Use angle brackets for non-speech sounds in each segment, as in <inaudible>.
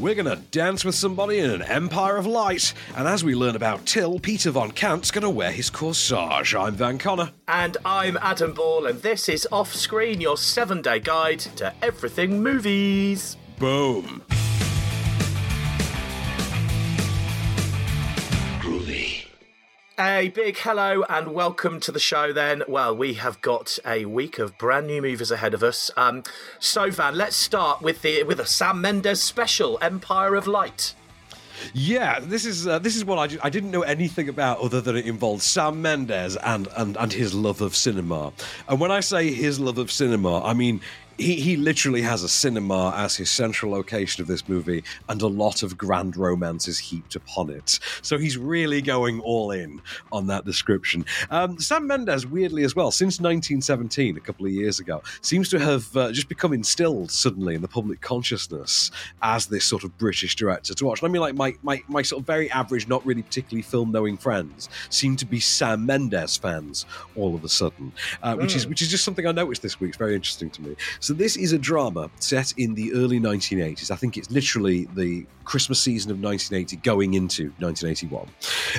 We're going to dance with somebody in an empire of light. And as we learn about Till, Peter von Kant's going to wear his corsage. I'm Van Connor. And I'm Adam Ball, and this is Off Screen, your seven day guide to everything movies. Boom. A big hello and welcome to the show. Then, well, we have got a week of brand new movies ahead of us. Um, so, Van, let's start with the with a Sam Mendes special, Empire of Light. Yeah, this is uh, this is what I, I didn't know anything about other than it involved Sam Mendes and, and and his love of cinema. And when I say his love of cinema, I mean he, he literally has a cinema as his central location of this movie and a lot of grand romances heaped upon it. So he's really going all in on that description. Um, Sam Mendes, weirdly as well, since 1917, a couple of years ago, seems to have uh, just become instilled suddenly in the public consciousness as this sort of British director to watch. And I mean, like my, my, my sort of very average, not really particularly film knowing friends seem to be Sam Mendes fans all of a sudden, uh, which mm. is which is just something I noticed this week. It's very interesting to me. So so this is a drama set in the early 1980s. I think it's literally the Christmas season of 1980 going into 1981.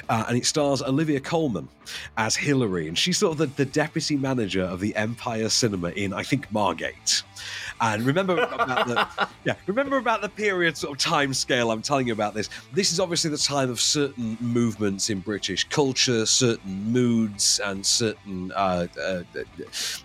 Uh, and it stars Olivia Colman as Hilary. And she's sort of the, the deputy manager of the Empire Cinema in, I think, Margate. And remember about the <laughs> yeah, remember about the period sort of time scale I'm telling you about this. This is obviously the time of certain movements in British culture, certain moods, and certain uh, uh,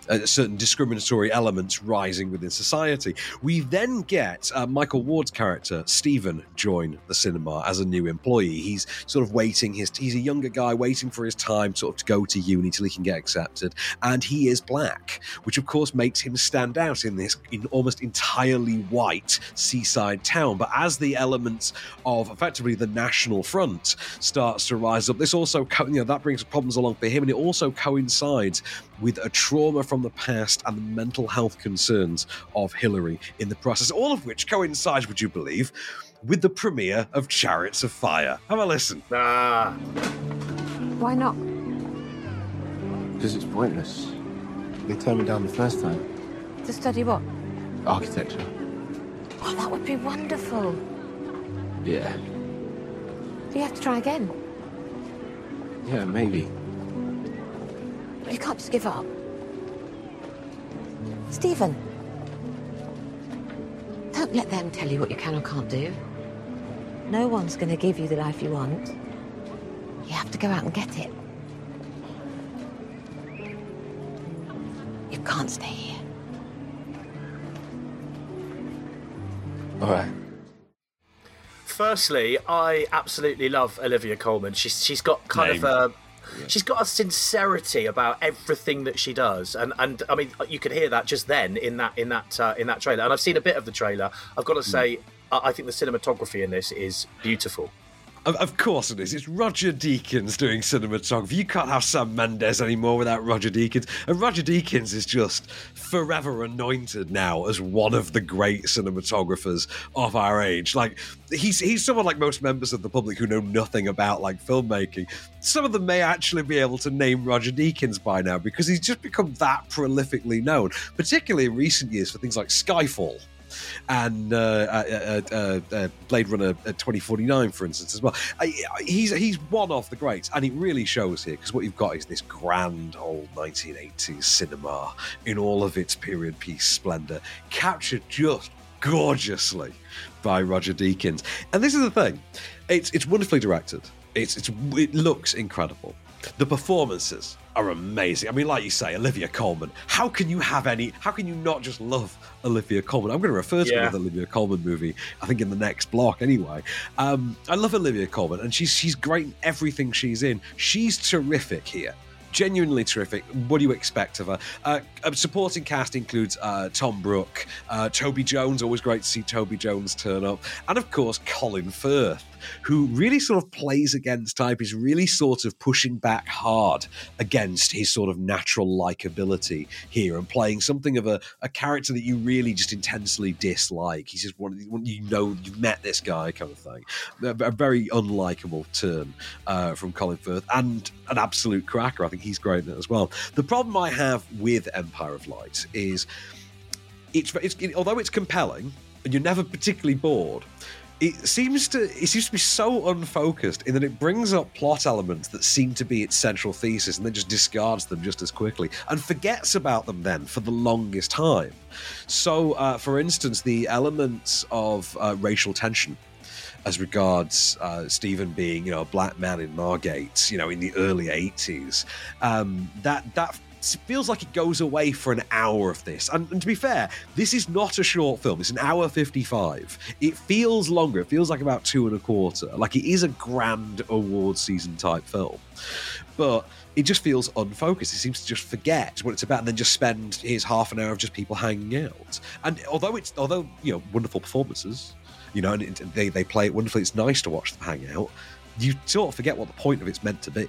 uh, certain discriminatory elements rising within society. We then get uh, Michael Ward's character Stephen join the cinema as a new employee. He's sort of waiting his he's a younger guy waiting for his time sort of to go to uni till he can get accepted, and he is black, which of course makes him stand out in this in almost entirely white seaside town. But as the elements of effectively the National Front starts to rise up, this also, you know, that brings problems along for him, and it also coincides with a trauma from the past and the mental health concerns of Hillary in the process, all of which coincides, would you believe, with the premiere of Chariots of Fire. Have a listen. Ah. Why not? Because it's pointless. They turned me down the first time. To study what? Architecture. Oh, that would be wonderful. Yeah. You have to try again? Yeah, maybe. You can't just give up. Stephen. Don't let them tell you what you can or can't do. No one's going to give you the life you want. You have to go out and get it. You can't stay here. All right. Firstly, I absolutely love Olivia Colman. She's she's got kind Name. of a yeah. she's got a sincerity about everything that she does, and and I mean you could hear that just then in that in that uh, in that trailer. And I've seen a bit of the trailer. I've got to hmm. say, mm. I think the cinematography in this is beautiful. Of, course it is. It's Roger Deakins doing cinematography. You can't have Sam Mendes anymore without Roger Deakins. And Roger Deakins is just forever anointed now as one of the great cinematographers of our age. Like he's he's someone like most members of the public who know nothing about like filmmaking. Some of them may actually be able to name Roger Deakins by now because he's just become that prolifically known, particularly in recent years for things like Skyfall and uh, uh, uh, Blade Runner 2049, for instance, as well. he's he's one of the greats, and it really shows here because what you've got is this grand old 1980s cinema in all of its period piece splendor, captured just gorgeously by Roger Deakins. And this is the thing: it's it's wonderfully directed. It's, it's it looks incredible. The performances are amazing. I mean, like you say, Olivia Colman. How can you have any? How can you not just love Olivia Colman? I'm going to refer to yeah. another Olivia Colman movie. I think in the next block, anyway. Um, I love Olivia Colman, and she's she's great in everything she's in. She's terrific here genuinely terrific. What do you expect of her? Uh, supporting cast includes uh, Tom Brooke, uh, Toby Jones. Always great to see Toby Jones turn up, and of course Colin Firth who really sort of plays against type, is really sort of pushing back hard against his sort of natural likability here and playing something of a, a character that you really just intensely dislike. He's just one of the, you know, you've met this guy kind of thing. A, a very unlikable turn uh, from Colin Firth and an absolute cracker. I think he's great in it as well. The problem I have with Empire of Light is it's, it's it, although it's compelling and you're never particularly bored it seems to it seems to be so unfocused in that it brings up plot elements that seem to be its central thesis and then just discards them just as quickly and forgets about them then for the longest time. So, uh, for instance, the elements of uh, racial tension as regards uh, Stephen being, you know, a black man in Margate, you know, in the early 80s, um, that that feels like it goes away for an hour of this. And, and, to be fair, this is not a short film. It's an hour 55. It feels longer. It feels like about two and a quarter. Like it is a grand award season type film. But it just feels unfocused. It seems to just forget what it's about and then just spend his half an hour of just people hanging out. And although it's, although, you know, wonderful performances, you know, and it, they, they play it wonderfully, it's nice to watch them hang out, you sort of forget what the point of it's meant to be.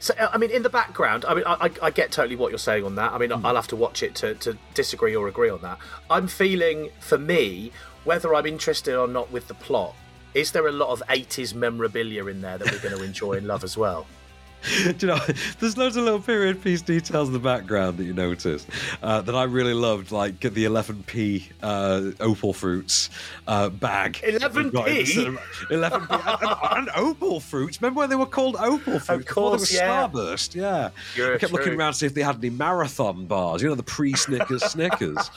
So, I mean, in the background, I mean, I, I get totally what you're saying on that. I mean, mm. I'll have to watch it to, to disagree or agree on that. I'm feeling, for me, whether I'm interested or not with the plot, is there a lot of 80s memorabilia in there that we're going to enjoy and love as well? <laughs> Do you know, there's loads of little period piece details in the background that you notice uh, that I really loved, like the 11p uh, opal fruits uh, bag. 11p? 11p. and, and, opal fruits. Remember when they were called opal fruits? Of course, yeah. Starburst, yeah. You're I kept looking around to see if they had any marathon bars, you know, the pre Snickers Snickers.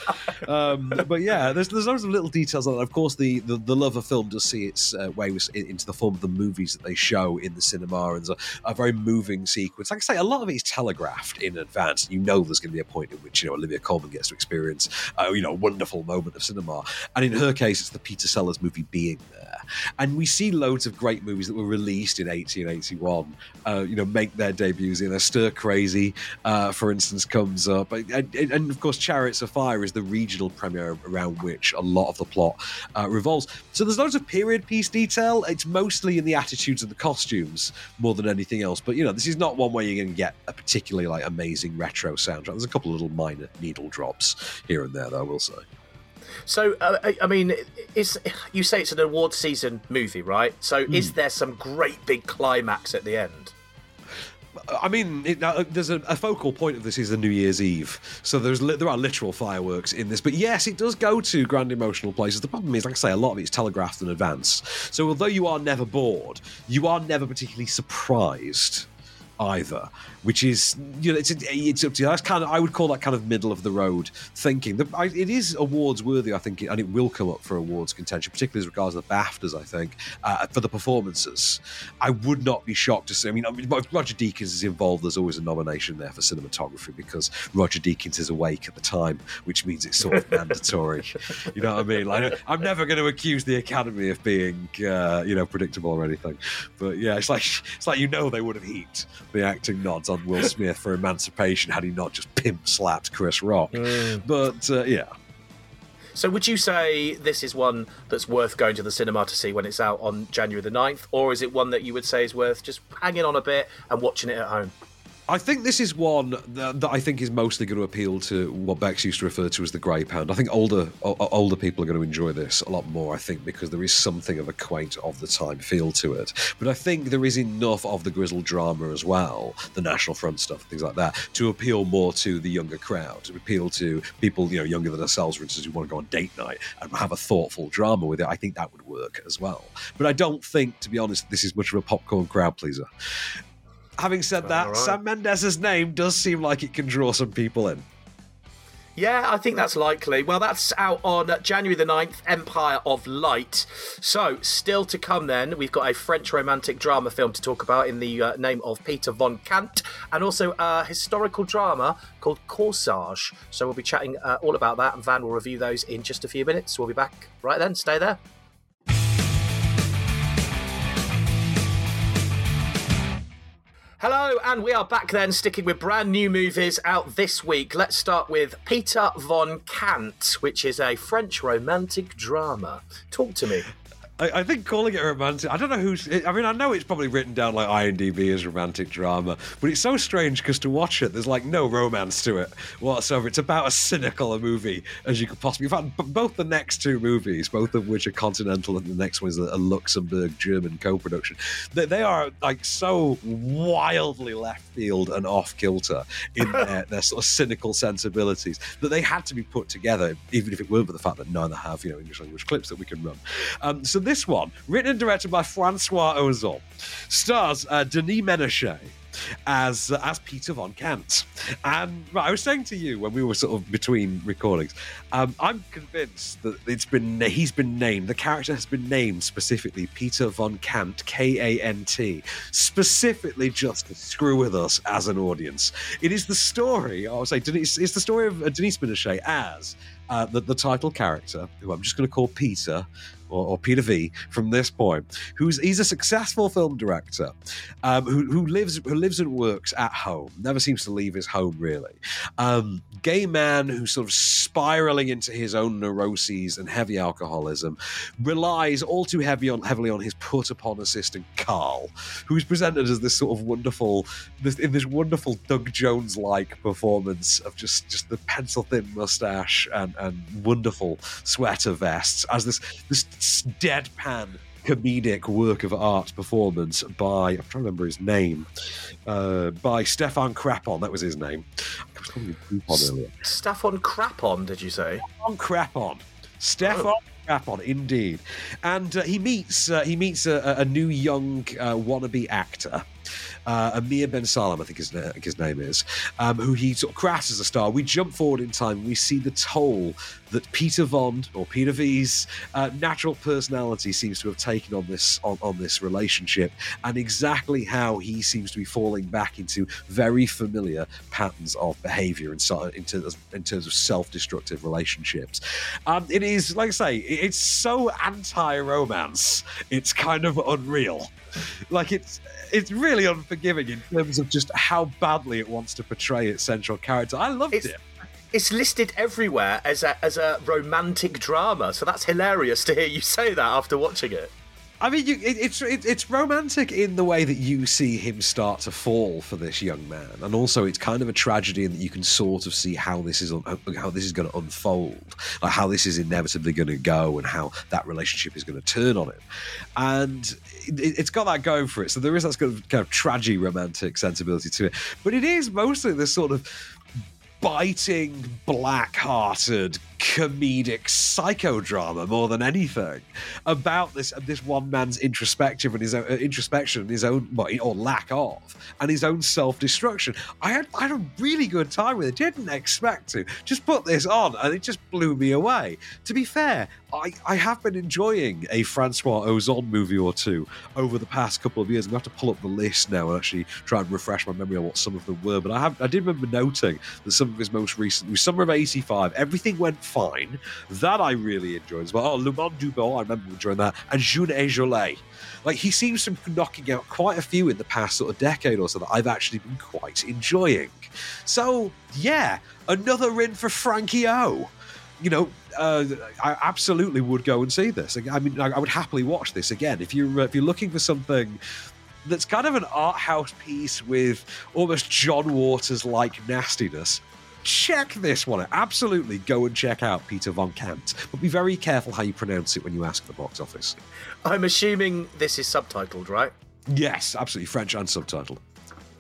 Um, but yeah, there's, there's loads of little details. on that. Of course, the, the, the love of film does see its uh, way into the form of the movies that they show in the cinema and a, a very moving sequence. Like I say, a lot of it is telegraphed in advance. You know there's going to be a point in which you know Olivia Colman gets to experience, uh, you know, a wonderful moment of cinema. And in her case, it's the Peter Sellers movie being there. And we see loads of great movies that were released in 1881, uh, you know, make their debuts in a Stir Crazy, uh, for instance, comes up. And, and, of course, Chariots of Fire is the regional premiere around which a lot of the plot uh, revolves. So there's loads of period piece detail. It's mostly in the attitudes and the costumes more than anything else. But, you know, this is not one where you're going to get a particularly like amazing retro soundtrack. There's a couple of little minor needle drops here and there, though, I will say. So, uh, I mean, is you say it's an award season movie, right? So, mm. is there some great big climax at the end? I mean, it, uh, there's a, a, focal point of this is the New Year's Eve, so there's li- there are literal fireworks in this. But yes, it does go to grand emotional places. The problem is, like I say, a lot of it's telegraphed in advance. So although you are never bored, you are never particularly surprised either, which is you know it's it's up to you. That's kind of I would call that kind of middle of the road thinking. The, I, it is awards worthy, I think, and it will come up for awards contention, particularly as regards the BAFTAs. I think uh, for the performances, I would not be shocked to see. I mean, if Roger Deakins is involved, there's always a nomination there for cinematography because Roger Deakins is awake at the time, which means it's sort of <laughs> mandatory. You know what I mean? Like I'm never going to accuse the Academy of being uh, you know predictable or anything, but yeah, it's like it's like you know they would have heaped the acting nods on Will Smith for Emancipation had he not just pimp slapped Chris Rock. Mm. But uh, yeah. So, would you say this is one that's worth going to the cinema to see when it's out on January the 9th? Or is it one that you would say is worth just hanging on a bit and watching it at home? I think this is one that, that, I think is mostly going to appeal to what Bex used to refer to as the grey pound. I think older o- older people are going to enjoy this a lot more. I think because there is something of a quaint of the time feel to it. But I think there is enough of the grizzled drama as well, the National Front stuff, things like that, to appeal more to the younger crowd, to appeal to people you know younger than ourselves, for instance, who want to go on date night and have a thoughtful drama with it. I think that would work as well. But I don't think, to be honest, this is much of a popcorn crowd pleaser. Having said that, right. Sam Mendes' name does seem like it can draw some people in. Yeah, I think that's likely. Well, that's out on January the 9th, Empire of Light. So, still to come then, we've got a French romantic drama film to talk about in the uh, name of Peter von Kant, and also a historical drama called Corsage. So, we'll be chatting uh, all about that, and Van will review those in just a few minutes. We'll be back right then. Stay there. Hello, and we are back then, sticking with brand new movies out this week. Let's start with Peter von Kant, which is a French romantic drama. Talk to me. I, I, think calling it romantic, I don't know who's. I mean, I know it's probably written down like IMDb as romantic drama, but it's so strange because to watch it, there's like no romance to it whatsoever. It's about as cynical a movie as you could possibly. In fact, both the next two movies, both of which are continental, and the next one is a, Luxembourg German co-production, they, they, are like so wildly left field and off kilter in <laughs> their, their sort of cynical sensibilities that they had to be put together, even if it weren't for the fact that neither have you know English language clips that we can run. Um, so this one, written and directed by Francois Ozon, stars uh, Denis Menochet as uh, as Peter von Kant. And right, I was saying to you when we were sort of between recordings, um, I'm convinced that it's been he's been named. The character has been named specifically Peter von Kant, K A N T, specifically just to screw with us as an audience. It is the story. I would say Denise, it's the story of uh, Denis Menochet as uh, the, the title character, who I'm just going to call Peter, or, or, Peter V from this point, who's he's a successful film director um, who, who lives who lives and works at home, never seems to leave his home really. Um, gay man who's sort of spiraling into his own neuroses and heavy alcoholism, relies all too heavy on heavily on his put upon assistant Carl, who's presented as this sort of wonderful, this, in this wonderful Doug Jones like performance of just just the pencil thin mustache and, and wonderful sweater vests as this this deadpan comedic work of art performance by I'm trying to remember his name uh, by Stefan Krapon. That was his name. I was calling him earlier. Stefan Krapon, did you say? Stefan Krapon. Stefan oh. Krapon, indeed. And uh, he meets uh, he meets a, a new young uh, wannabe actor uh, Amir Ben Salem, I think his, uh, his name is, um, who he sort of crafts as a star. We jump forward in time. We see the toll that Peter Von or Peter V's uh, natural personality seems to have taken on this on, on this relationship, and exactly how he seems to be falling back into very familiar patterns of behaviour in, in, terms, in terms of self-destructive relationships. Um, it is, like I say, it's so anti-romance. It's kind of unreal. Like it's it's really unforgiving in terms of just how badly it wants to portray its central character. I loved it's, it. It's listed everywhere as a as a romantic drama, so that's hilarious to hear you say that after watching it. I mean, you, it, it's it, it's romantic in the way that you see him start to fall for this young man, and also it's kind of a tragedy in that you can sort of see how this is how this is going to unfold, like how this is inevitably going to go, and how that relationship is going to turn on him, and it, has got that going for it. So there is that kind of, kind of tragic romantic sensibility to it, but it is mostly this sort of biting, black-hearted, comedic psychodrama more than anything about this this one man's introspective and his own uh, introspection his own or lack of and his own self-destruction. I had I had a really good time with it. Didn't expect to. Just put this on and it just blew me away. To be fair, I, I have been enjoying a Francois Ozon movie or two over the past couple of years. I'm going to have to pull up the list now and actually try and refresh my memory on what some of them were. But I have I did remember noting that some of his most recent, Summer of '85, everything went fine. That I really enjoyed as well. Oh, Le Monde du Bon, I remember enjoying that. And Jeune et Jolie. Like, he seems to be knocking out quite a few in the past sort of decade or so that I've actually been quite enjoying. So, yeah, another win for Frankie O you know, uh, I absolutely would go and see this. I mean, I would happily watch this again. If you're if you're looking for something that's kind of an art house piece with almost John Waters like nastiness, check this one out. Absolutely go and check out Peter von Kant, but be very careful how you pronounce it when you ask the box office. I'm assuming this is subtitled, right? Yes, absolutely French and subtitled.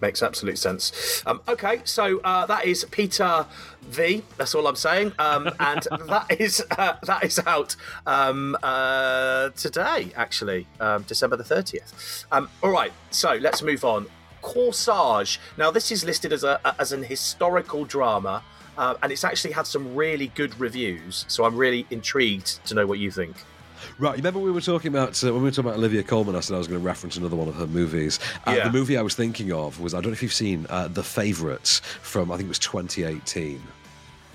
Makes absolute sense. Um, okay, so uh, that is Peter V. That's all I'm saying, um, <laughs> and that is uh, that is out um, uh, today, actually, um, December the thirtieth. Um, all right, so let's move on. Corsage. Now, this is listed as a as an historical drama, uh, and it's actually had some really good reviews. So I'm really intrigued to know what you think. Right, remember we were talking about uh, when we were talking about Olivia Colman. I said I was going to reference another one of her movies. Uh, yeah. The movie I was thinking of was I don't know if you've seen uh, The Favourites from I think it was 2018.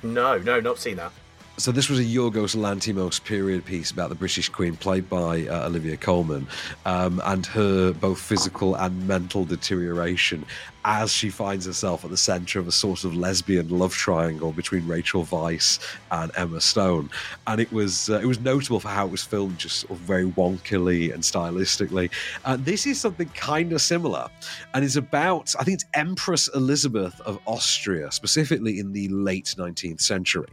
No, no, not seen that. So this was a Yorgos Lanthimos period piece about the British Queen, played by uh, Olivia Colman, um, and her both physical and mental deterioration as she finds herself at the center of a sort of lesbian love triangle between Rachel Weisz and Emma Stone, and it was uh, it was notable for how it was filmed, just sort of very wonkily and stylistically. And this is something kind of similar, and it's about I think it's Empress Elizabeth of Austria, specifically in the late 19th century.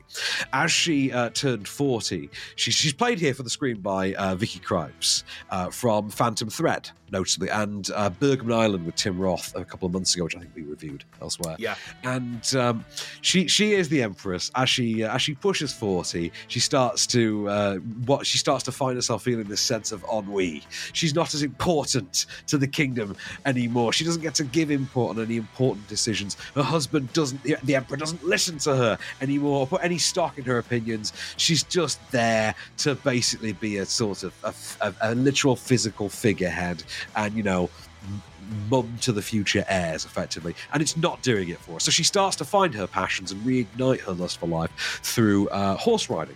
As she uh, turned 40, she, she's played here for the screen by uh, Vicky Krieps uh, from Phantom Thread, notably, and uh, Bergman Island with Tim Roth a couple of months ago, which I think we reviewed elsewhere. Yeah, and um, she she is the Empress. As she uh, as she pushes 40, she starts to uh, what she starts to find herself feeling this sense of ennui. She's not as important to the kingdom anymore. She doesn't get to give input on any important decisions. Her husband doesn't. The, the Emperor doesn't listen to her anymore or put any stock in her opinions. She's just there to basically be a sort of a, a, a literal physical figurehead, and you know mum to the future heirs, effectively. And it's not doing it for her. So she starts to find her passions and reignite her lust for life through uh, horse riding.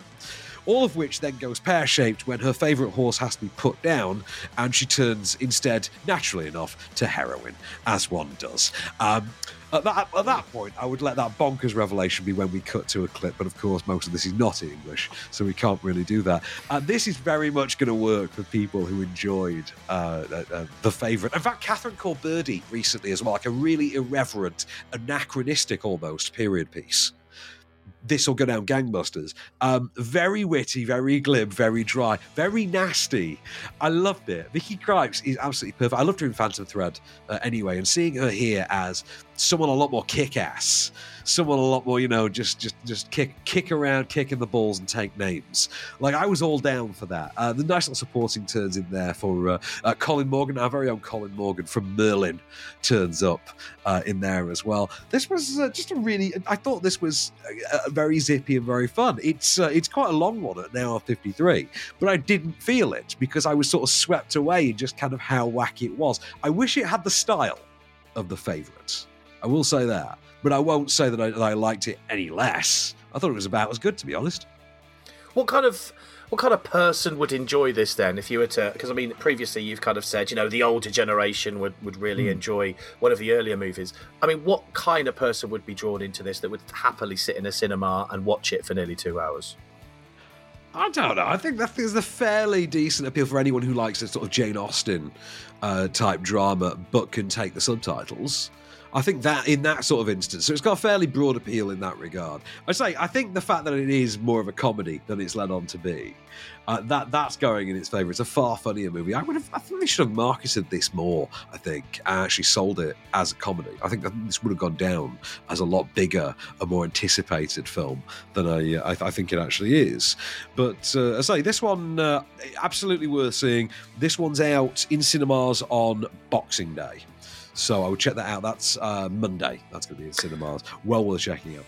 All of which then goes pear shaped when her favourite horse has to be put down, and she turns instead, naturally enough, to heroin, as one does. Um, at that, at that point, I would let that bonkers revelation be when we cut to a clip, but of course, most of this is not English, so we can't really do that. This is very much going to work for people who enjoyed uh, uh, uh, the favourite. In fact, Catherine called Birdy recently as well, like a really irreverent, anachronistic almost period piece this will go down gangbusters. Um, very witty, very glib, very dry, very nasty. I loved it. Vicky Krieps is absolutely perfect. I loved her in Phantom Thread uh, anyway, and seeing her here as someone a lot more kick-ass, someone a lot more, you know, just just just kick kick around, kicking the balls and take names. Like I was all down for that. Uh, the nice little supporting turns in there for uh, uh, Colin Morgan, our very own Colin Morgan from Merlin, turns up uh, in there as well. This was uh, just a really. I thought this was uh, very zippy and very fun. It's it's quite a long one at an hour fifty three, but I didn't feel it because I was sort of swept away in just kind of how wacky it was. I wish it had the style of the favourites. I will say that, but I won't say that I, that I liked it any less. I thought it was about as good, to be honest. What kind of what kind of person would enjoy this then if you were to because i mean previously you've kind of said you know the older generation would, would really mm. enjoy one of the earlier movies i mean what kind of person would be drawn into this that would happily sit in a cinema and watch it for nearly two hours I don't know. I think that is a fairly decent appeal for anyone who likes a sort of Jane Austen uh, type drama, but can take the subtitles. I think that in that sort of instance, so it's got a fairly broad appeal in that regard. I say I think the fact that it is more of a comedy than it's led on to be, uh, that that's going in its favour. It's a far funnier movie. I would have, I think they should have marketed this more. I think and actually sold it as a comedy. I think this would have gone down as a lot bigger, a more anticipated film than I, I, I think it actually is. But uh, I say this one uh, absolutely worth seeing. This one's out in cinemas on Boxing Day. So I would check that out. That's uh, Monday. That's going to be in cinemas. Well worth checking out.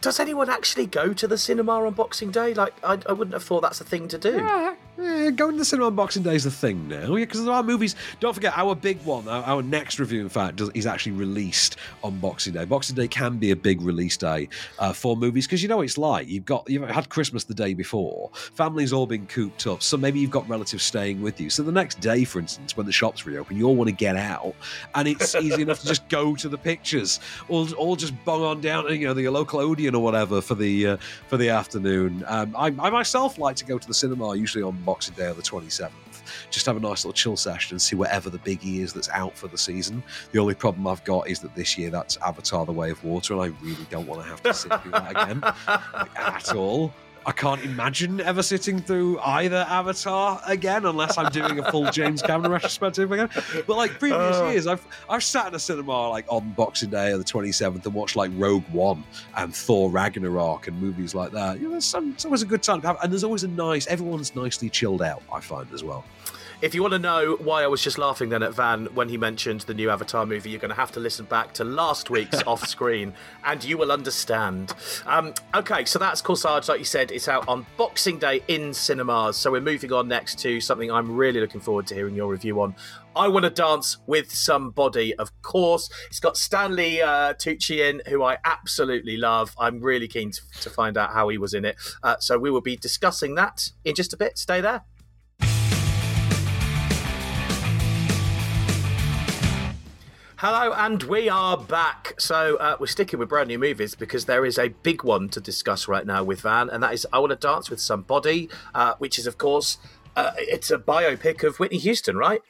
Does anyone actually go to the cinema on Boxing Day? Like, I, I wouldn't have thought that's a thing to do. Yeah, yeah, going to the cinema on Boxing Day is the thing now. Yeah, because there are movies. Don't forget, our big one, our, our next review, in fact, does, is actually released on Boxing Day. Boxing Day can be a big release day uh, for movies because you know it's like you've got you've had Christmas the day before, families all been cooped up, so maybe you've got relatives staying with you. So the next day, for instance, when the shops reopen, you all want to get out, and it's <laughs> easy enough to just go to the pictures, or, or just bung on down, you know, the local Odeon or whatever for the uh, for the afternoon. Um, I, I, myself like to go to the cinema usually on Boxing Day or the 27th. Just have a nice little chill session and see whatever the biggie is that's out for the season. The only problem I've got is that this year that's Avatar: The Way of Water, and I really don't want to have to sit through that again <laughs> at all. I can't imagine ever sitting through either Avatar again unless I'm doing a full James Cameron retrospective again. But like previous uh, years, I've I've sat in a cinema like on Boxing Day or the 27th and watched like Rogue One and Thor Ragnarok and movies like that. You know, there's some, it's always a good time to have, and there's always a nice. Everyone's nicely chilled out. I find as well. If you want to know why I was just laughing then at Van when he mentioned the new Avatar movie, you're going to have to listen back to last week's <laughs> off screen and you will understand. Um, okay, so that's Corsage, like you said, it's out on Boxing Day in cinemas. So we're moving on next to something I'm really looking forward to hearing your review on. I Want to Dance with Somebody, of course. It's got Stanley uh, Tucci in, who I absolutely love. I'm really keen to, to find out how he was in it. Uh, so we will be discussing that in just a bit. Stay there. Hello, and we are back. So uh, we're sticking with brand new movies because there is a big one to discuss right now with Van, and that is I Want to Dance with Somebody, uh, which is, of course, uh, it's a biopic of Whitney Houston, right?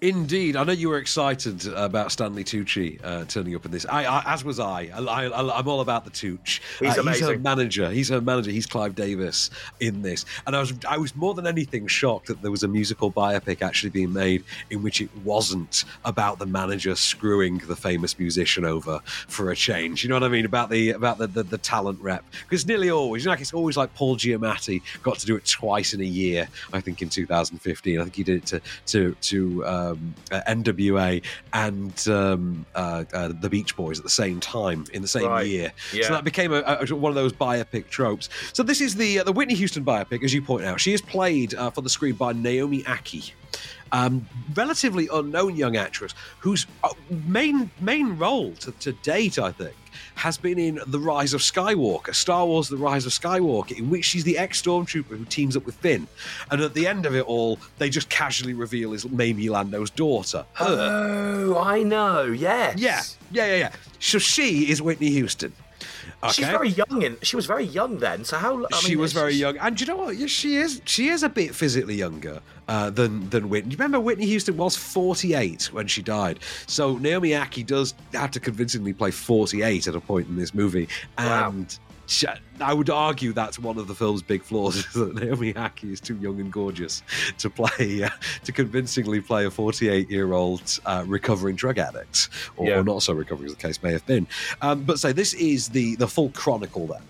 Indeed, I know you were excited about Stanley Tucci uh, turning up in this. I, I, as was I. I. am all about the Tucci. He's, uh, he's her manager. He's her manager. He's Clive Davis in this, and I was I was more than anything shocked that there was a musical biopic actually being made in which it wasn't about the manager screwing the famous musician over for a change. You know what I mean about the about the the, the talent rep because nearly always, you know, like it's always like Paul Giamatti got to do it twice in a year. I think in 2015, I think he did it to to to um, uh, NWA and um, uh, uh, the Beach Boys at the same time in the same Right. year. Yeah. So that became a, a, one of those biopic tropes. So this is the uh, the Whitney Houston biopic, as you point out. She is played uh, for the screen by Naomi Ackie. Um, relatively unknown young actress whose uh, main main role to, to date, I think, has been in The Rise of Skywalker, Star Wars: The Rise of Skywalker, in which she's the ex-stormtrooper who teams up with Finn, and at the end of it all, they just casually reveal is Mamie Lando's daughter. Her. Oh, I know. Yes. yeah, yeah, yeah, yeah. So she is Whitney Houston. Okay. She's very young, and she was very young then. So how? I she was very young, and do you know what? Yeah, she is. She is a bit physically younger uh, than than Whitney. You remember Whitney Houston was forty eight when she died? So Naomi Ackie does have to convincingly play forty eight at a point in this movie, and. she- I would argue that's one of the film's big flaws <laughs> is that Naomi Ackie is too young and gorgeous to play uh, to convincingly play a 48 year old uh, recovering drug addict, or, Yeah. or not so recovering as the case may have been. Um, but say this is the the full chronicle then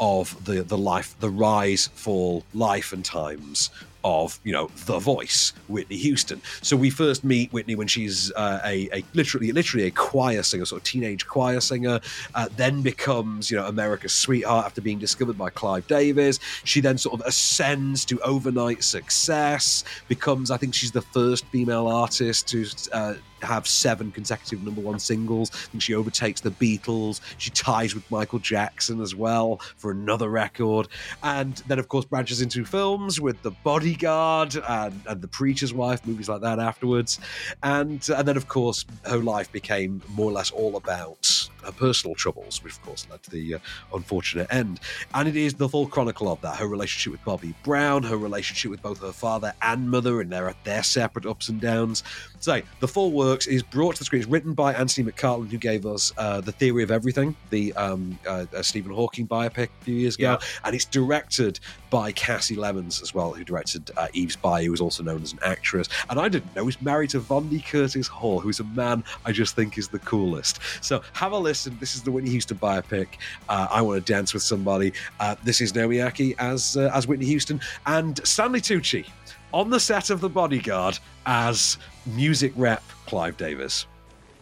of the the life, the rise, fall, life and times of you know the voice Whitney Houston. So we first meet Whitney when she's uh, a, a literally literally a choir singer, sort of teenage choir singer. Uh, then becomes you know America's sweetheart after being discovered by Clive Davis. She then sort of ascends to overnight success. Becomes I think she's the first female artist to uh, have seven consecutive number one singles. I think she overtakes the Beatles. She ties with Michael Jackson as well for another record. And then, of course, branches into films with The Bodyguard and, and The Preacher's Wife, movies like that afterwards. And, and then, of course, her life became more or less all about her personal troubles, which, of course, led to the uh, unfortunate end. And it is the full chronicle of that her relationship with Bobby Brown, her relationship with both her father and mother, and their, their separate ups and downs. So, the full works is brought to the screen. It's written by Anthony McCartland, who gave us uh, The Theory of Everything, the um, uh, uh, Stephen Hawking biopic a few years ago. And it's directed by Kasi Lemmons as well, who directed uh, Eve's Bayou, who's also known as an actress. And I didn't know he's married to Vondie Curtis Hall, who's a man I just think is the coolest. So have a listen. This is the Whitney Houston biopic. Uh, I Want to Dance with Somebody. Uh, this is Naomi Ackie as, uh, as Whitney Houston and Stanley Tucci on the set of The Bodyguard as music rep Clive Davis.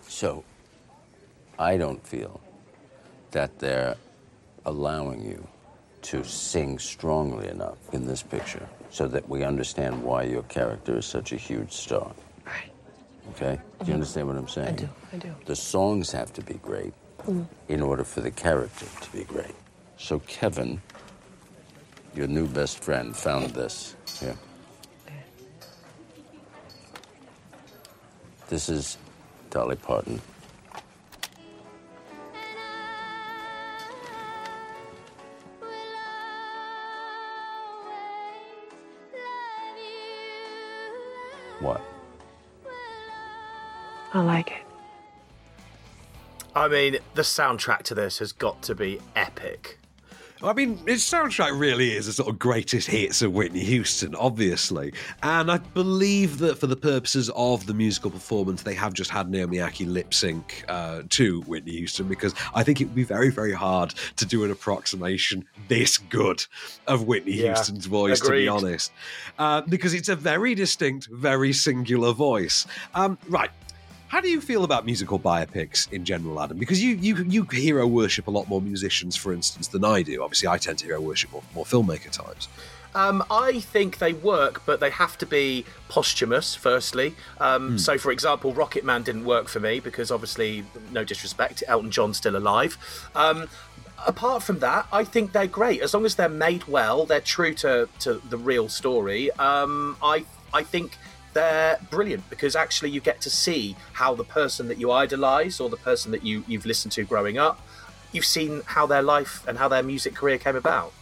So, I don't feel that they're allowing you to sing strongly enough in this picture so that we understand why your character is such a huge star. Right. Okay? Do you understand what I'm saying? I do, I do. The songs have to be great mm. in order for the character to be great. So, Kevin, your new best friend, found this. Here. This is Dolly Parton. What? I like it. I mean, the soundtrack to this has got to be epic. I mean, his soundtrack really is a sort of greatest hits of Whitney Houston, obviously. And I believe that for the purposes of the musical performance, they have just had Naomi Ackie lip sync uh, to Whitney Houston because I think it would be very, very hard to do an approximation this good of Whitney Yeah, Houston's voice, to be honest. Uh, because it's a very distinct, very singular voice. Um, right. How do you feel about musical biopics in general, Adam? Because you you you hero worship a lot more musicians, for instance, than I do. Obviously, I tend to hero worship more, more filmmaker types. Um, I think they work, but they have to be posthumous, firstly. Um, So, for example, Rocket Man didn't work for me because, obviously, no disrespect, Elton John's still alive. Um, apart from that, I think they're great. As long as they're made well, they're true to, to the real story. Um, I, I think they're brilliant because actually you get to see how the person that you idolize or the person that you you've listened to growing up, you've seen how their life and how their music career came about.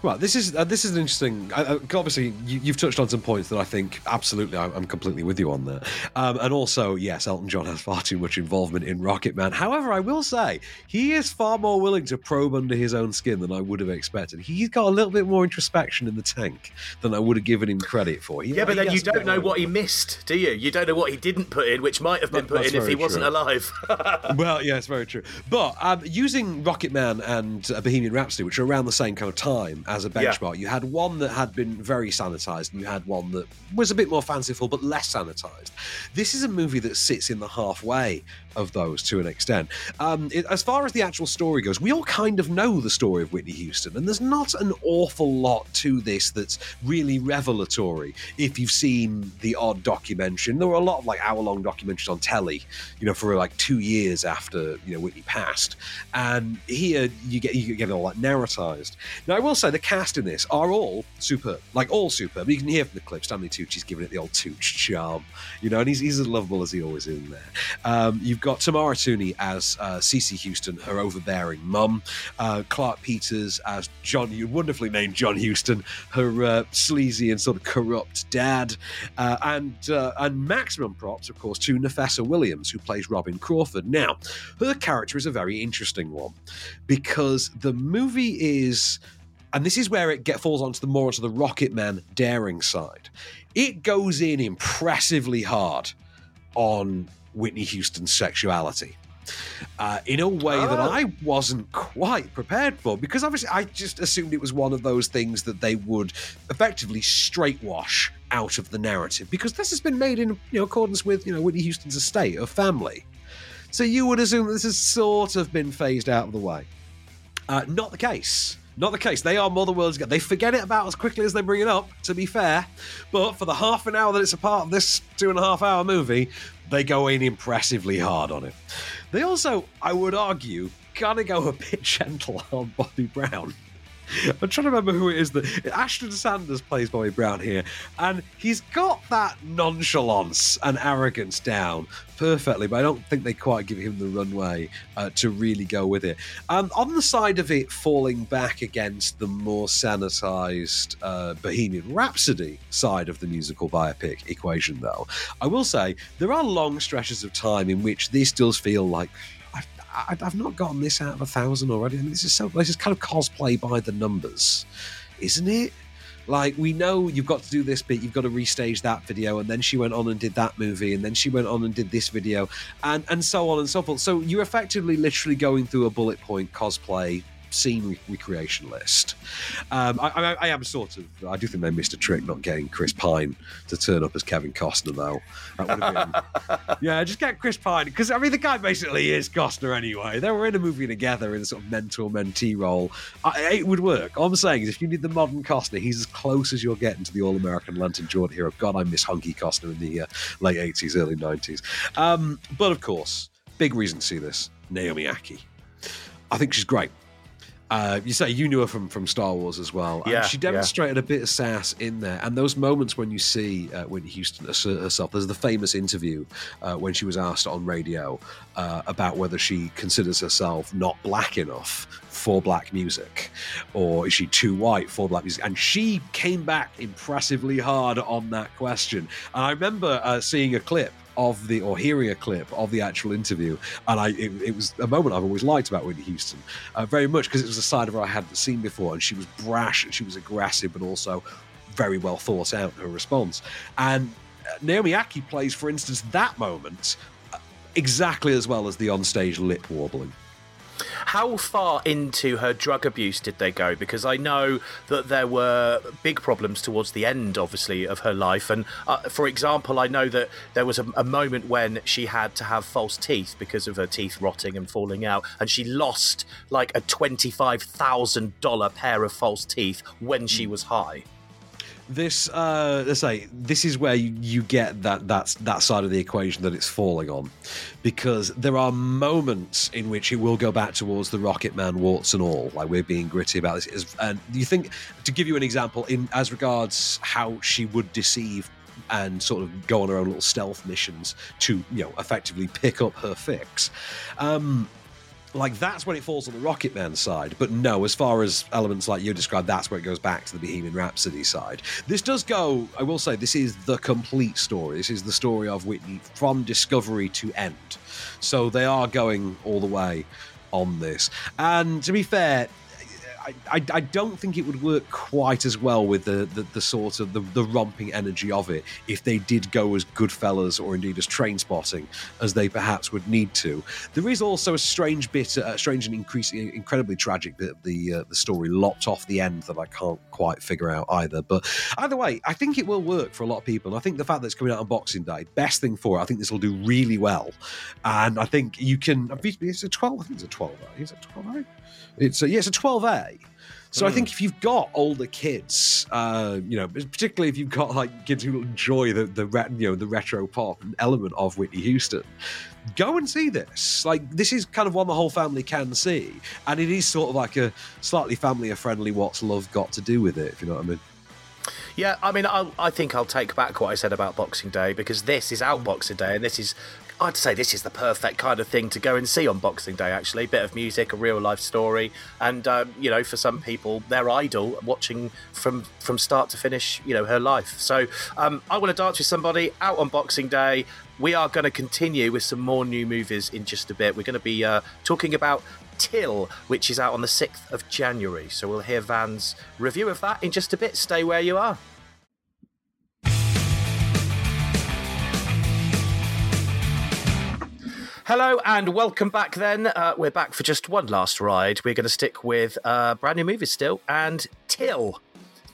Well, this is uh, this is an interesting. Uh, obviously, you, have touched on some points that I think absolutely I'm, I'm completely with you on there. Um, and also, yes, Elton John has far too much involvement in Rocket Man. However, I will say he is far more willing to probe under his own skin than I would have expected. He's got a little bit more introspection in the tank than I would have given him credit for. He, yeah, but then you don't know what he missed, do you? You don't know what he didn't put in, which might have been that, put in if he true. wasn't alive. <laughs> well, yeah, it's very true. But um, using Rocket Man and uh, Bohemian Rhapsody, which are around the same kind of time as a benchmark. Yeah. You had one that had been very sanitized, and you had one that was a bit more fanciful but less sanitized. This is a movie that sits in the halfway of those to an extent. Um, it, as far as the actual story goes, we all kind of know the story of Whitney Houston, and there's not an awful lot to this that's really revelatory. If you've seen the odd documentary, and there were a lot of like hour-long documentaries on telly, you know, for like two years after you know Whitney passed, and here you get you get all that narratized. Now, I will say the cast in this are all superb, like all superb. You can hear from the clip Stanley Tucci's giving it the old Tucci charm, you know, and he's, he's as lovable as he always is in there. Um, you've got got Tamara Tunie as uh, Cissy Houston, her overbearing mum. Uh, Clarke Peters as John, wonderfully named John Houston, her uh, sleazy and sort of corrupt dad. Uh, and uh, and maximum props, of course, to Nafessa Williams, who plays Robyn Crawford. Now, her character is a very interesting one because the movie is and this is where it get, falls onto the more onto the Rocket Man daring side. It goes in impressively hard on Whitney Houston's sexuality. Uh, in a way oh. that I wasn't quite prepared for, because obviously I just assumed it was one of those things that they would effectively straightwash out of the narrative, because this has been made in you know accordance with you know Whitney Houston's estate of family. So you would assume that this has sort of been phased out of the way. Uh, not the case. Not the case. They are more to get. They forget it about as quickly as they bring it up, to be fair. But for the half an hour that it's a part of this two and a half hour movie, they go in impressively hard on it. They also, I would argue, kind of go a bit <laughs> gentle on Bobby Brown. <laughs> I'm trying to remember who it is that Ashton Sanders plays Bobby Brown here, and he's got that nonchalance and arrogance down perfectly, but I don't think they quite give him the runway uh, to really go with it. Um, on the side of it falling back against the more sanitized uh, Bohemian Rhapsody side of the musical biopic equation, though, I will say there are long stretches of time in which this does feel like I, have not gotten this out of a thousand already. I mean, this is so this is kind of cosplay by the numbers, isn't it? Like we know you've got to do this bit, you've got to restage that video, and then she went on and did that movie, and then she went on and did this video, and and so on and so forth. So you're effectively literally going through a bullet point cosplay scene re- recreation list. Um, I, I, I, am sort of. I do think they missed a trick not getting Chris Pine to turn up as Kevin Costner, though. Been, <laughs> yeah, just get Chris Pine because I mean the guy basically is Costner anyway. They were in a movie together in a sort of mentor mentee role. I, it would work. All I'm saying is, if you need the modern Costner, he's as close as you're getting to the All American Lantern Jaunt hero. God, I miss hunky Costner in the uh, late '80s, early '90s. Um, but of course, big reason to see this: Naomi Ackie. I think she's great. Uh, you say you knew her from from Star Wars as well. Yeah, and she demonstrated yeah. a bit of sass in there. And those moments when you see uh, Whitney Houston assert herself, there's the famous interview uh, when she was asked on radio uh, about whether she considers herself not black enough for black music, or is she too white for black music? And she came back impressively hard on that question. And I remember uh, seeing a clip of the or hearing a clip of the actual interview, and I it, it was a moment I've always liked about Whitney Houston, uh, very much because it was a side of her I hadn't seen before, and she was brash and she was aggressive, but also very well thought out her response. And uh, Naomi Ackie plays, for instance, that moment uh, exactly as well as the onstage lip warbling. How far into her drug abuse did they go? Because I know that there were big problems towards the end, obviously, of her life. And uh, for example, I know that there was a, a, moment when she had to have false teeth because of her teeth rotting and falling out, and she lost like a twenty-five thousand dollar pair of false teeth when she was high this uh let's say this is where you, you get that that's that side of the equation that it's falling on because there are moments in which it will go back towards the rocket man warts and all like we're being gritty about this and you think to give you an example in as regards how she would deceive and sort of go on her own little stealth missions to, you know, effectively pick up her fix. Um, like that's when it falls on the Rocket Man side. But no, as far as elements like you described, that's where it goes back to the Bohemian Rhapsody side. This does go, I will say, this is the complete story. This is the story of Whitney from discovery to end. So they are going all the way on this. And to be fair, I, I, don't think it would work quite as well with the, the, the sort of the, the, romping energy of it if they did go as Goodfellas or indeed as Trainspotting as they perhaps would need to. There is also a strange bit, a uh, strange and incredibly tragic bit of the uh, the story lopped off the end that I can't quite figure out either. But either way, I think it will work for a lot of people. I think the fact that it's coming out on Boxing Day, best thing for it. I think this will do really well, and I think you can. It's a twelve. I think it's a twelve. Is it twelve? It's a, yeah, it's a 12A. So mm. I think hmm. if you've got older kids, uh, you know, particularly if you've got like kids who enjoy the the you know the retro pop element of Whitney Houston, go and see this. Like this is kind of one the whole family can see, and it is sort of like a slightly family friendly. What's love got to do with it? If you know what I mean. Yeah, I mean, I'll, i think I'll take back what I said about Boxing Day because this is out Boxing Day, and this is I'd say this is the perfect kind of thing to go and see on Boxing Day. Actually, A bit of music, a real life story, and um, you know, for some people, their idol watching from from start to finish. You know, her life. So um, I want to dance with somebody out on Boxing Day. We are going to continue with some more new movies in just a bit. We're going to be uh, talking about Till, which is out on the 6th of January. So we'll hear Van's review of that in just a bit. Stay where you are. Hello and welcome back. Then uh, we're back for just one last ride. We're going to stick with uh, brand new movies still and Till.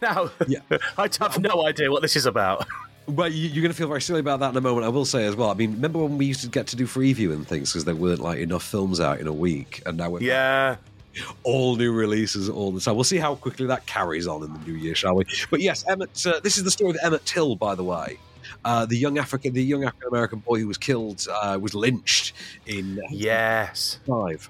Now, yeah. <laughs> I have no idea what this is about. Well, you're going to feel very silly about that in a moment. I will say as well. I mean, remember when we used to get to do free view and things because there weren't like enough films out in a week, and now we're yeah. all new releases all the time. We'll see how quickly that carries on in the new year, shall we? But yes, Emmett. Uh, this is the story of Emmett Till, by the way. Uh, the young African, the young African American boy who was killed, uh, was lynched in uh, yes five,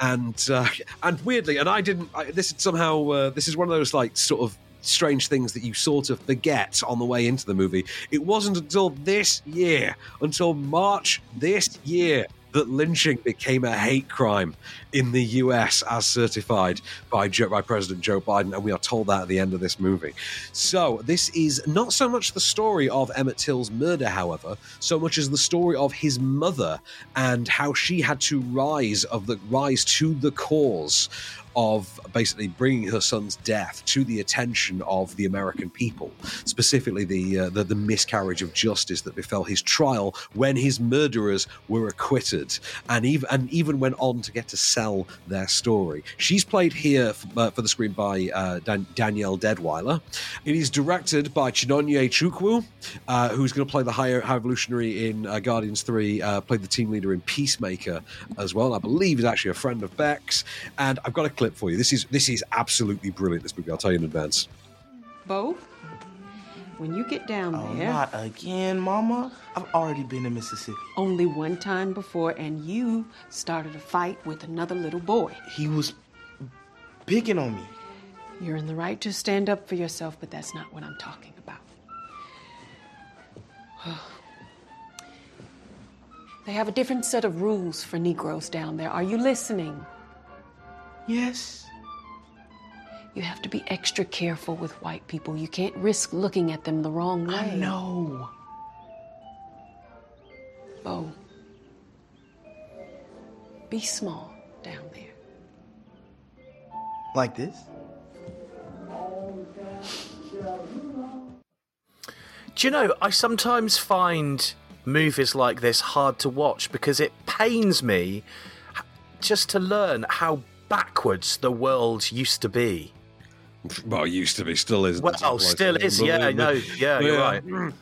and uh, and weirdly, and I didn't. I, this is somehow uh, this is one of those like sort of strange things that you sort of forget on the way into the movie. It wasn't until this year, until March this year, that lynching became a hate crime in the US as certified by, Joe, by President Joe Biden, and we are told that at the end of this movie. So, this is not so much the story of Emmett Till's murder, however, so much as the story of his mother and how she had to rise of the rise to the cause of basically bringing her son's death to the attention of the American people, specifically the, uh, the, the miscarriage of justice that befell his trial when his murderers were acquitted, and even and even went on to get to sell their story. She's played here for, uh, for the screen by uh, Dan- Danielle Deadwyler. It is directed by Chinonye Chukwu, uh, who's going to play the high, high evolutionary in uh, Guardians Three, uh, played the team leader in Peacemaker as well. I believe is actually a friend of Beck's, and I've got a clip for you. This is this is absolutely brilliant. This movie, I'll tell you in advance. Bo, when you get down oh, there. Not again, Mama. I've already been in Mississippi. Only one time before, and you started a fight with another little boy. He was picking on me. You're in the right to stand up for yourself, but that's not what I'm talking about. <sighs> They have a different set of rules for Negroes down there. Are you listening? Yes. You have to be extra careful with white people. You can't risk looking at them the wrong way. I know. Bo, be small down there. Like this? Do you know, I sometimes find movies like this hard to watch because it pains me just to learn how backwards the world used to be. Well, used to be, still is. Well, oh, still is. Yeah, no, yeah, you're right.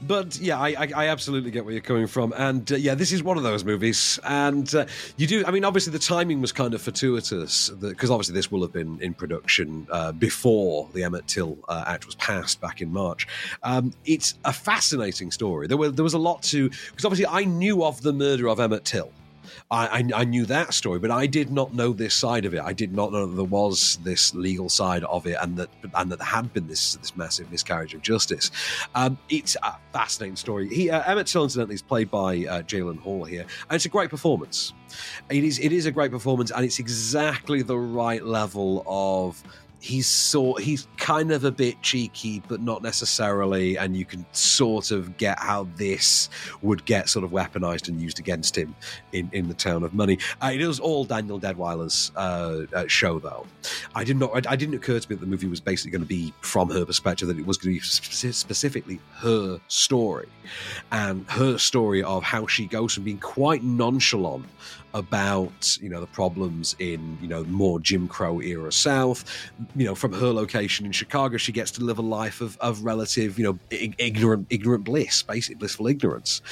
But yeah, I, I, I, absolutely get where you're coming from, and uh, yeah, this is one of those movies, and uh, you do. I mean, obviously the timing was kind of fortuitous because obviously this will have been in production uh, before the Emmett Till uh, Act was passed back in March. Um, it's a fascinating story. There were there was a lot to because obviously I knew of the murder of Emmett Till. I, I, I knew that story, but I did not know this side of it. I did not know that there was this legal side of it, and that and that there had been this this massive miscarriage of justice. Um, it's a fascinating story. He uh, Emmett Till, incidentally, is played by uh, Jalen Hall here, and it's a great performance. It is it is a great performance, and it's exactly the right level of he's sort he's kind of a bit cheeky but not necessarily and you can sort of get how this would get sort of weaponized and used against him in in the town of money. Uh, it was all Danielle Deadwyler's uh, uh, show though. I did not I, I, didn't occur to me that the movie was basically going to be from her perspective that it was going to be spe- specifically her story and her story of how she goes from being quite nonchalant about you know the problems in you know more Jim Crow era South. You know, from her location in Chicago, she gets to live a life of, of relative you know ignorant ignorant bliss, basic blissful ignorance,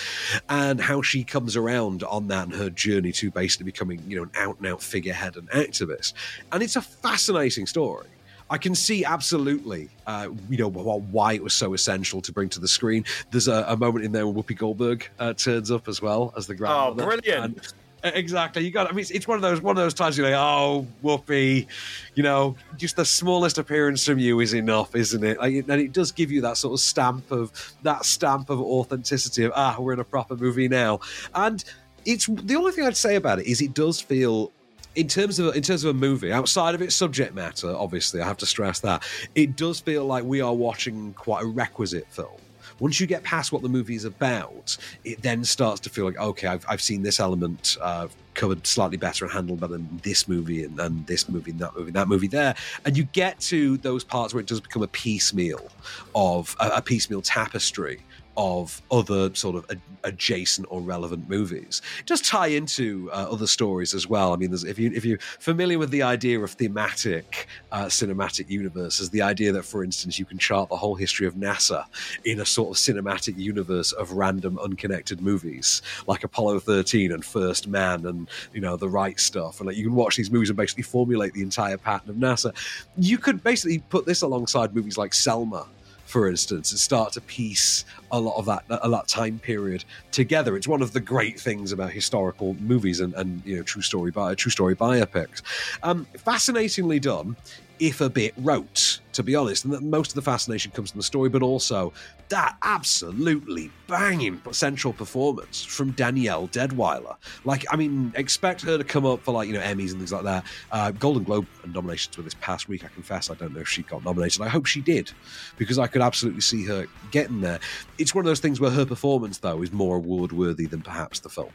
and how she comes around on that and her journey to basically becoming you know an out and out figurehead and activist. And it's a fascinating story. I can see absolutely, uh, you know, why it was so essential to bring to the screen. There's a, a moment in there where Whoopi Goldberg uh, turns up as well as the oh, grandmother. Oh, brilliant! And, Exactly. You got. I mean, it's, it's, one of those one of those times you're like, oh, Whoopi, you know, just the smallest appearance from you is enough, isn't it? Like, and it does give you that sort of stamp of that stamp of authenticity of ah, we're in a proper movie now. And it's the only thing I'd say about it is it does feel in terms of in terms of a movie outside of its subject matter obviously i have to stress that it does feel like we are watching quite a requisite film once you get past what the movie is about, it then starts to feel like, okay, I've, I've seen this element uh, covered slightly better and handled better than this movie and, and this movie and that movie and that movie there. And you get to those parts where it does become a piecemeal of a, a piecemeal tapestry of other sort of adjacent or relevant movies. Just tie into uh, other stories as well. I mean, if you if you're familiar with the idea of thematic uh, cinematic universes, the idea that, for instance, you can chart the whole history of NASA in a sort of cinematic universe of random, unconnected movies, like Apollo 13 and First Man, and you know the right stuff, and like you can watch these movies and basically formulate the entire pattern of NASA. You could basically put this alongside movies like Selma for instance, and start to piece a lot of that a lot time period together. It's one of the great things about historical movies and, and you know true story true story biopics. Um, fascinatingly done if a bit rote, to be honest. And that most of the fascination comes from the story, but also that absolutely banging central performance from Danielle Deadwyler. Like, I mean, expect her to come up for like, you know, Emmys and things like that. Uh, Golden Globe nominations were this past week. I confess, I don't know if she got nominated. I hope she did, because I could absolutely see her getting there. It's one of those things where her performance, though, is more award worthy than perhaps the film.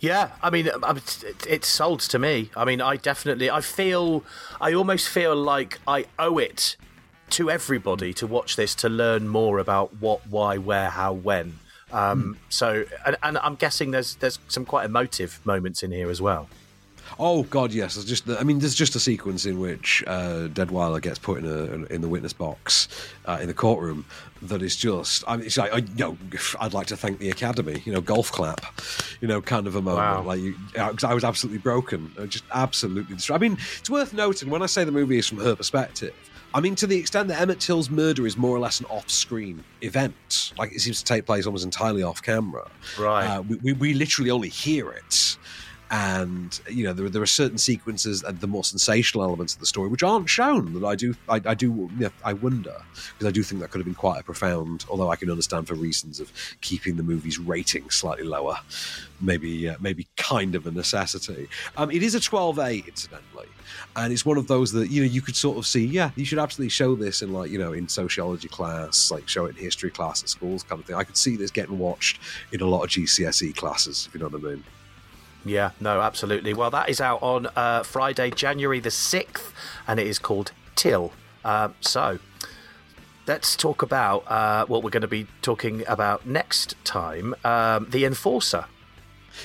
Yeah, I mean, it's sold to me. I mean, I definitely, I feel, I almost feel like I owe it to everybody to watch this to learn more about what, why, where, how, when. Um, mm. So, and, and, I'm guessing there's there's some quite emotive moments in here as well. Oh God, yes. There's just I mean, there's just a sequence in which uh, Deadwyler gets put in a in the witness box uh, in the courtroom that is just. I mean, it's like I, you know, I'd like to thank the Academy. You know, golf clap. You know, kind of a moment. Wow. Like you, I was absolutely broken. Just absolutely. I mean, it's worth noting when I say the movie is from her perspective. I mean, to the extent that Emmett Till's murder is more or less an off-screen event, like it seems to take place almost entirely off camera. Right. Uh, we, we, we literally only hear it and you know there, there are certain sequences and the more sensational elements of the story which aren't shown. That I do I, I do you know, I wonder because I do think that could have been quite a profound although I can understand for reasons of keeping the movie's rating slightly lower maybe uh, maybe kind of a necessity. Um, it is a 12A incidentally. And it's one of those that you know you could sort of see yeah you should absolutely show this in like you know in sociology class like show it in history class at schools kind of thing. I could see this getting watched in a lot of GCSE classes if you know what I mean yeah, no, absolutely. Well, that is out on uh, Friday, January the 6th, and it is called Till. Uh, so, let's talk about uh, what we're going to be talking about next time um, The Enforcer.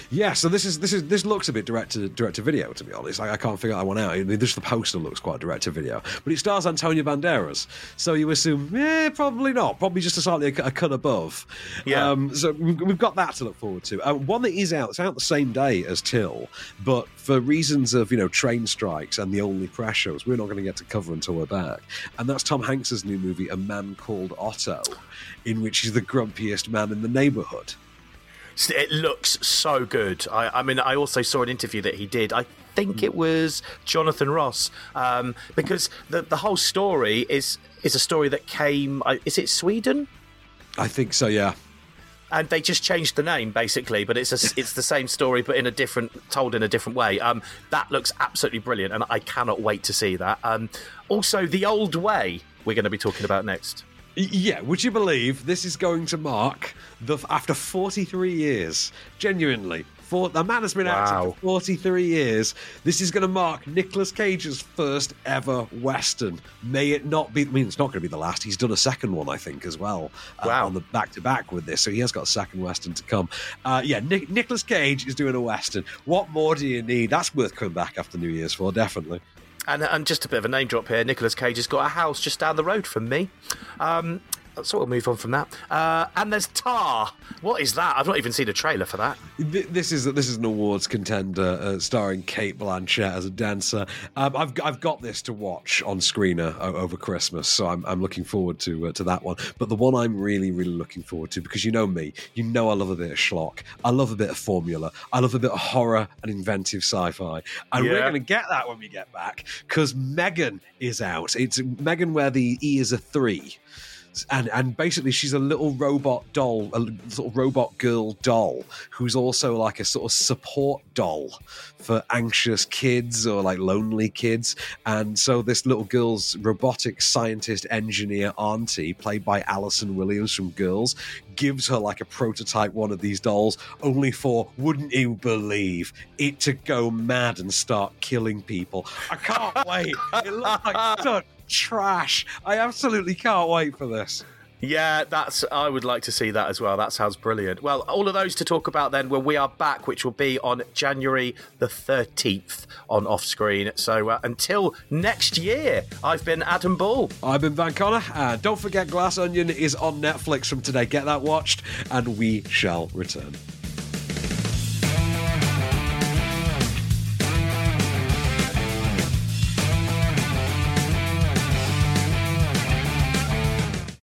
Yeah, so this is this is this looks a bit direct to direct to video to be honest. I, I can't figure that one out. I mean, just the poster looks quite direct to video, but it stars Antonio Banderas, so you assume, eh, probably not. Probably just a slightly a, a cut above. Yeah. Um, so we've got that to look forward to. Uh, one that is out. It's out the same day as Till, but for reasons of you know train strikes and the only press shows, we're not going to get to cover until we're back. And that's Tom Hanks's new movie, A Man Called Otto, in which he's the grumpiest man in the neighborhood. It looks so good. I, I mean, I also saw an interview that he did. I think it was Jonathan Ross, um, because the the whole story is is a story that came. Is it Sweden? I think so. Yeah. and they just changed the name basically, but it's a, it's the same story but in a different told in a different way. Um, that looks absolutely brilliant, and I cannot wait to see that. Um, also, the old way we're going to be talking about next. Yeah, would you believe this is going to mark the after 43 years? Genuinely, for the man has been acting for 43 years. This is going to mark Nicolas Cage's first ever western. May it not be? I mean, it's not going to be the last. He's done a second one, I think, as well. uh, Wow. on the back to back with this, so he has got a second western to come. Uh, yeah, Nic- Nicolas Cage is doing a western. What more do you need? That's worth coming back after New Year's for, definitely. And, and just a bit of a name drop here. Nicolas Cage has got a house just down the road from me. Um, so we'll move on from that. Uh, and there's Tar. What is that? I've not even seen a trailer for that. This is this is an awards contender uh, starring Cate Blanchett as a dancer. Um, I've I've got this to watch on screener over Christmas, so I'm I'm looking forward to uh, to that one. But the one I'm really really looking forward to because you know me, you know I love a bit of schlock, I love a bit of formula, I love a bit of horror and inventive sci-fi, and we're going to get that when we get back because Megan is out. It's Megan where the E is a three and and basically she's a little robot doll, a sort of robot girl doll who's also like a sort of support doll for anxious kids or like lonely kids. And so this little girl's robotic scientist engineer auntie, played by Allison Williams from Girls, gives her like a prototype one of these dolls, only for wouldn't you believe it to go mad and start killing people. I can't wait. It looks like such trash. I absolutely can't wait for this. Yeah, that's. I would like to see that as well. That sounds brilliant. Well, all of those to talk about then when we are back, which will be on January the thirteenth on off screen. So uh, until next year, I've been Adam Ball. I've been Van Connor, and don't forget Glass Onion is on Netflix from today. Get that watched, and we shall return.